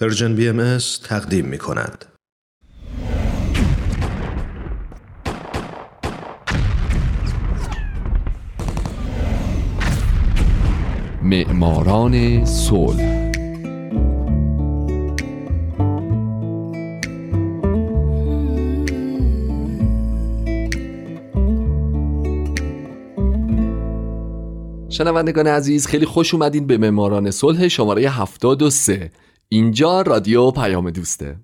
پرژن بی ام تقدیم می کند. معماران صلح شنوندگان عزیز خیلی خوش اومدین به معماران صلح شماره 73 اینجا رادیو پیام دوسته.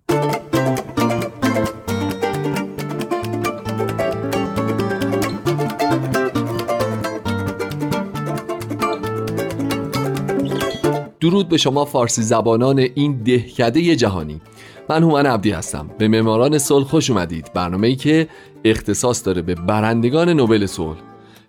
درود به شما فارسی زبانان این دهکده جهانی. من هومن عبدی هستم. به معماران صلح خوش اومدید. برنامه ای که اختصاص داره به برندگان نوبل صلح.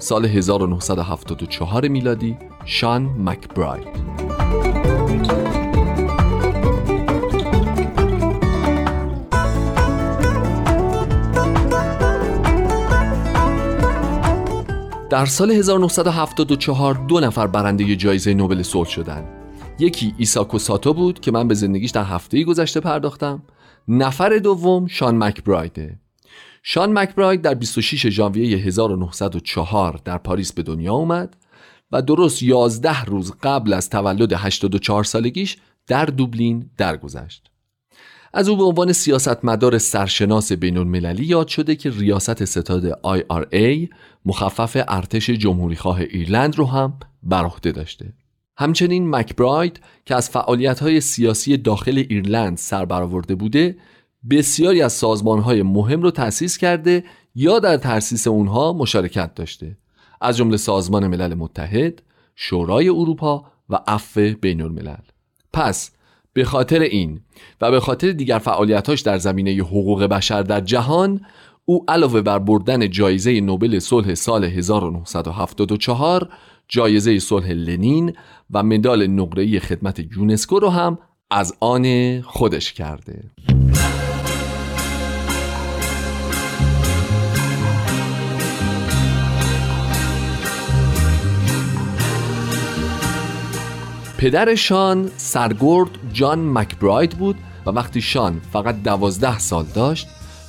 سال 1974 میلادی شان مکبراید در سال 1974 دو نفر برنده جایزه نوبل صلح شدند. یکی ایساکو ساتو بود که من به زندگیش در هفته گذشته پرداختم. نفر دوم شان مکبرایده. شان مکبراید در 26 ژانویه 1904 در پاریس به دنیا اومد و درست 11 روز قبل از تولد 84 سالگیش در دوبلین درگذشت. از او به عنوان سیاستمدار سرشناس بین المللی یاد شده که ریاست ستاد IRA مخفف ارتش جمهوریخواه ایرلند رو هم بر عهده داشته. همچنین مکبراید که از فعالیت‌های سیاسی داخل ایرلند سر برآورده بوده بسیاری از سازمانهای مهم رو تأسیس کرده یا در تأسیس اونها مشارکت داشته. از جمله سازمان ملل متحد، شورای اروپا و عفو بین الملل پس به خاطر این و به خاطر دیگر فعالیتاش در زمینه حقوق بشر در جهان او علاوه بر بردن جایزه نوبل صلح سال 1974 جایزه صلح لنین و مدال نقره‌ای خدمت یونسکو رو هم از آن خودش کرده. پدر شان سرگرد جان مکبراید بود و وقتی شان فقط دوازده سال داشت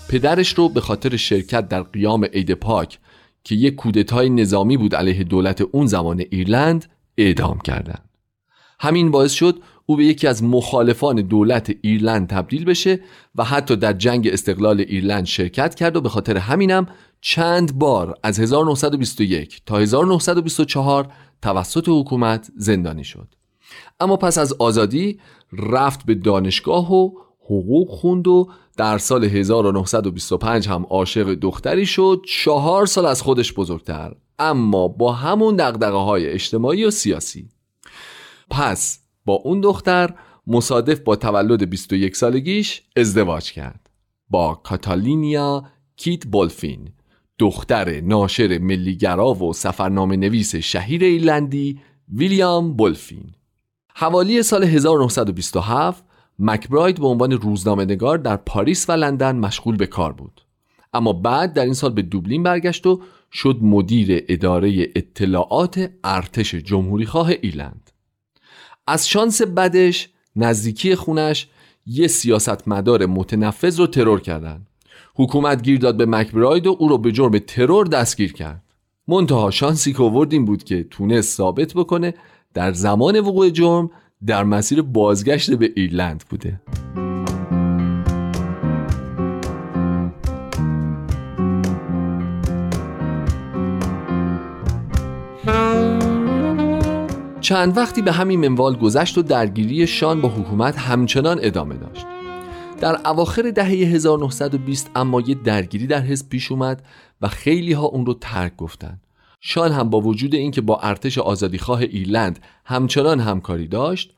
پدرش رو به خاطر شرکت در قیام عید پاک که یک کودتای نظامی بود علیه دولت اون زمان ایرلند اعدام کردند. همین باعث شد او به یکی از مخالفان دولت ایرلند تبدیل بشه و حتی در جنگ استقلال ایرلند شرکت کرد و به خاطر همینم چند بار از 1921 تا 1924 توسط حکومت زندانی شد. اما پس از آزادی رفت به دانشگاه و حقوق خوند و در سال 1925 هم عاشق دختری شد. چهار سال از خودش بزرگتر اما با همون دقدقه های اجتماعی و سیاسی. پس با اون دختر مصادف با تولد 21 سالگیش ازدواج کرد. با کاتالینیا کیت بولفین دختر ناشر ملیگرا و سفرنامه نویس شهیر ایرلندی ویلیام بولفین. حوالی سال 1927 مکبراید به عنوان روزنامه نگار در پاریس و لندن مشغول به کار بود. اما بعد در این سال به دوبلین برگشت و شد مدیر اداره اطلاعات ارتش جمهوریخواه ایرلند. از شانس بدش نزدیکی خونش یه سیاستمدار متنفذ رو ترور کردن. حکومت گیر داد به مکبراید و او رو به جرم ترور دستگیر کرد. منتها شانسی که آورد این بود که تونست ثابت بکنه در زمان وقوع جرم در مسیر بازگشت به ایرلند بوده. چند وقتی به همین منوال گذشت و درگیری شان با حکومت همچنان ادامه داشت. در اواخر دهه 1920 اما یه درگیری در حزب پیش اومد و خیلی ها اون رو ترک گفتن شان هم با وجود اینکه با ارتش آزادیخواه ایرلند همچنان همکاری داشت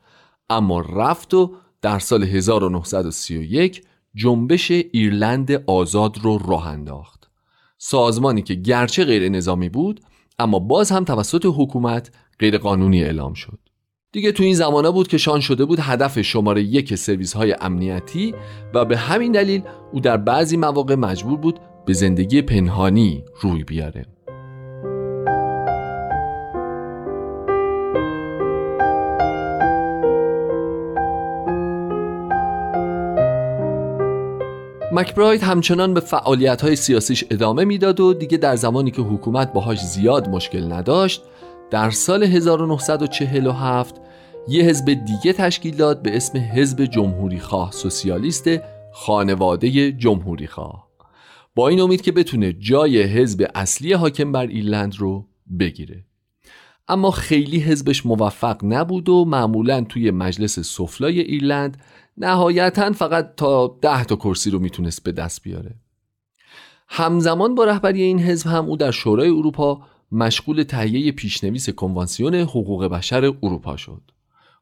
اما رفت و در سال 1931 جنبش ایرلند آزاد رو راه انداخت. سازمانی که گرچه غیر نظامی بود اما باز هم توسط حکومت غیر قانونی اعلام شد. دیگه تو این زمانه بود که شان شده بود هدف شماره یک سرویس های امنیتی و به همین دلیل او در بعضی مواقع مجبور بود به زندگی پنهانی روی بیاره. مکبراید همچنان به فعالیت های سیاسیش ادامه می‌داد و دیگه در زمانی که حکومت باهاش زیاد مشکل نداشت در سال 1947 یه حزب دیگه تشکیل داد به اسم حزب جمهوری خواه سوسیالیست خانواده جمهوری خواه با این امید که بتونه جای حزب اصلی حاکم بر ایرلند رو بگیره. اما خیلی حزبش موفق نبود و معمولا توی مجلس سفلای ایرلند نهایتا فقط تا ده تا کرسی رو می‌تونست به دست بیاره. همزمان با رهبری این حزب هم او در شورای اروپا مشغول تهیه پیشنویس کنوانسیون حقوق بشر اروپا شد.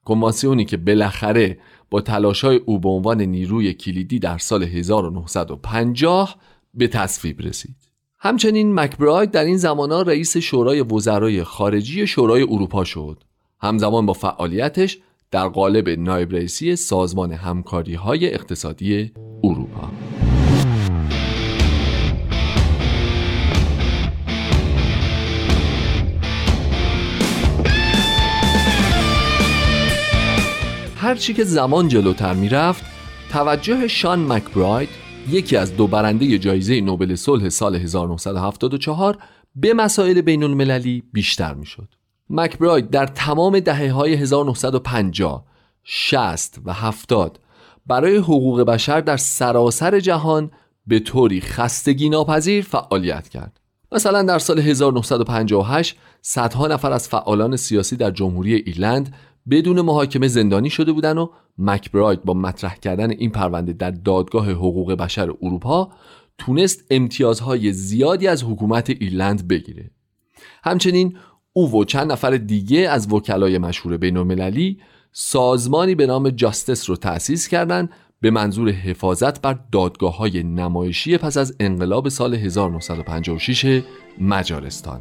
کنوانسیونی که بالاخره با تلاشای او به عنوان نیروی کلیدی در سال 1950 به تصویب رسید. همچنین مکبراید در این زمانها رئیس شورای وزرای خارجی شورای اروپا شد. همزمان با فعالیتش در قالب نایب رئیسی سازمان همکاری های اقتصادی اروپا. هرچی که زمان جلوتر می‌رفت توجه شان مکبراید یکی از دو برنده جایزه نوبل صلح سال 1974 به مسائل بین المللی بیشتر می‌شد. مکبراید در تمام دهه های 1950 60 و 70 برای حقوق بشر در سراسر جهان به طوری خستگی ناپذیر فعالیت کرد مثلا در سال 1958 صدها نفر از فعالان سیاسی در جمهوری ایرلند بدون محاکمه زندانی شده بودن و مکبراید با مطرح کردن این پرونده در دادگاه حقوق بشر اروپا تونست امتیازهای زیادی از حکومت ایرلند بگیره. همچنین او و چند نفر دیگه از وکلای مشهور بین المللی سازمانی به نام جاستس رو تأسیس کردند به منظور حفاظت بر دادگاه های نمایشی پس از انقلاب سال 1956 مجارستان.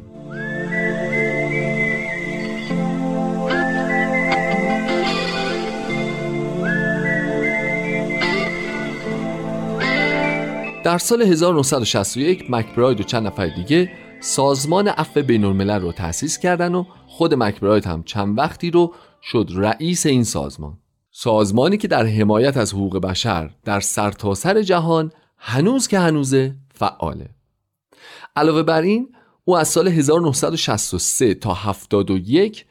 در سال 1961 مکبراید و چند نفر دیگه سازمان عفو بین الملل رو تأسیس کردن و خود مکبراید هم چند وقتی رو شد رئیس این سازمان. سازمانی که در حمایت از حقوق بشر در سرتاسر سر جهان هنوز که هنوزه فعاله. علاوه بر این او از سال 1963 تا 71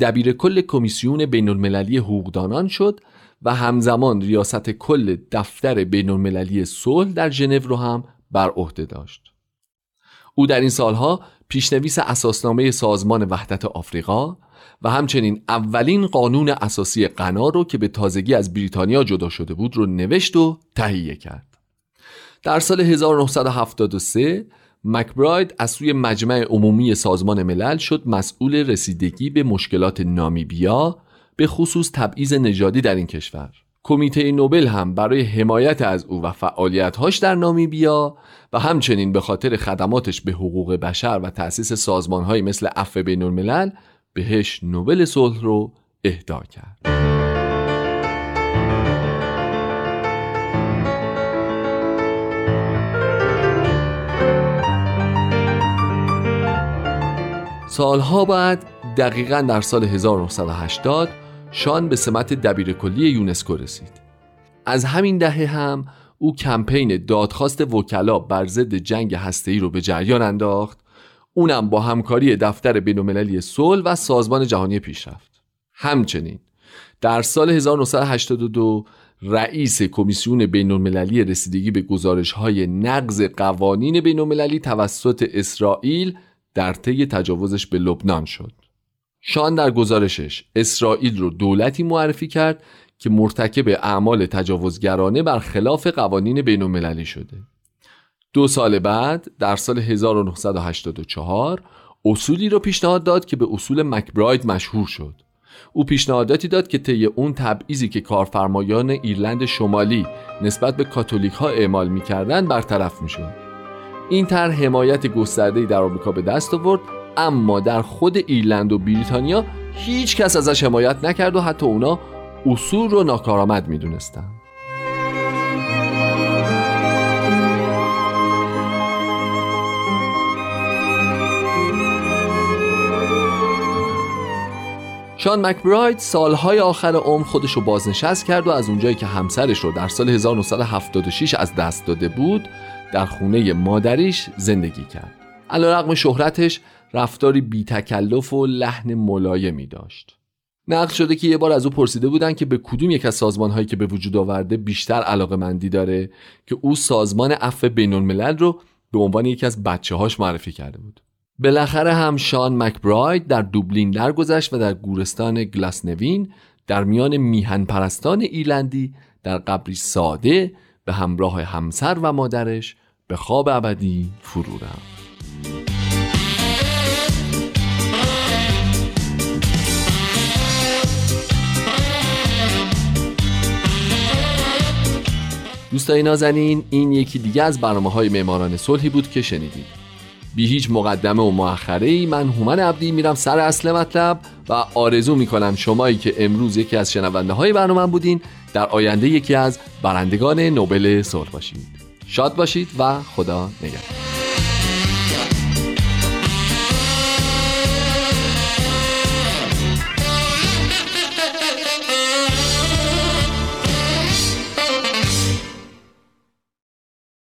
دبیر کل کمیسیون بین المللی حقوقدانان شد و همزمان ریاست کل دفتر بین المللی صلح در ژنو رو هم بر عهده داشت. او در این سالها پیشنویس اساسنامه سازمان وحدت آفریقا و همچنین اولین قانون اساسی غنا رو که به تازگی از بریتانیا جدا شده بود رو نوشت و تهیه کرد. در سال 1973 مکبراید از سوی مجمع عمومی سازمان ملل شد مسئول رسیدگی به مشکلات نامیبیا به خصوص تبعیض نژادی در این کشور کمیته نوبل هم برای حمایت از او و فعالیت‌هاش در نامیبیا و همچنین به خاطر خدماتش به حقوق بشر و تأسیس سازمانهایی مثل عفو بین الملل بهش نوبل صلح رو اهدا کرد. سالها بعد دقیقا در سال 1980 شان به سمت دبیر کلی یونسکو رسید. از همین دهه هم او کمپین دادخواست وکلا بر ضد جنگ هسته‌ای رو به جریان انداخت. اونم با همکاری دفتر بین‌المللی صلح و سازمان جهانی پیشرفت. همچنین در سال 1982 رئیس کمیسیون بین‌المللی رسیدگی به گزارش های نقض قوانین بین‌المللی توسط اسرائیل در طی تجاوزش به لبنان شد. شان در گزارشش اسرائیل رو دولتی معرفی کرد که مرتکب اعمال تجاوزگرانه بر خلاف قوانین بین شده. دو سال بعد در سال 1984 اصولی را پیشنهاد داد که به اصول مکبراید مشهور شد. او پیشنهاداتی داد که طی اون تبعیضی که کارفرمایان ایرلند شمالی نسبت به کاتولیک ها اعمال می‌کردند برطرف می‌شد. این طرح حمایت گسترده‌ای در آمریکا به دست آورد اما در خود ایرلند و بریتانیا هیچ کس ازش حمایت نکرد و حتی اونا اصول رو ناکارآمد می‌دونستن. شان مکبراید سالهای آخر عمر خودش رو بازنشست کرد و از اونجایی که همسرش رو در سال 1976 از دست داده بود در خونه مادریش زندگی کرد. علیرغم شهرتش رفتاری بی تکلف و لحن ملایمی داشت. نقل شده که یه بار از او پرسیده بودن که به کدوم یک از سازمان هایی که به وجود آورده بیشتر علاقه مندی داره که او سازمان عفو بین الملل رو به عنوان یکی از بچه هاش معرفی کرده بود. بالاخره هم شان مکبراید در دوبلین درگذشت و در گورستان گلاسنوین در میان میهن پرستان ایرلندی در قبری ساده به همراه همسر و مادرش به خواب ابدی فرو رفت دوستای نازنین این یکی دیگه از برنامه های معماران صلحی بود که شنیدید. بی هیچ مقدمه و مؤخره ای من هومن عبدی میرم سر اصل مطلب و آرزو می‌کنم شمایی که امروز یکی از شنونده های برنامه بودین در آینده یکی از برندگان نوبل صلح باشید. شاد باشید و خدا نگهدار.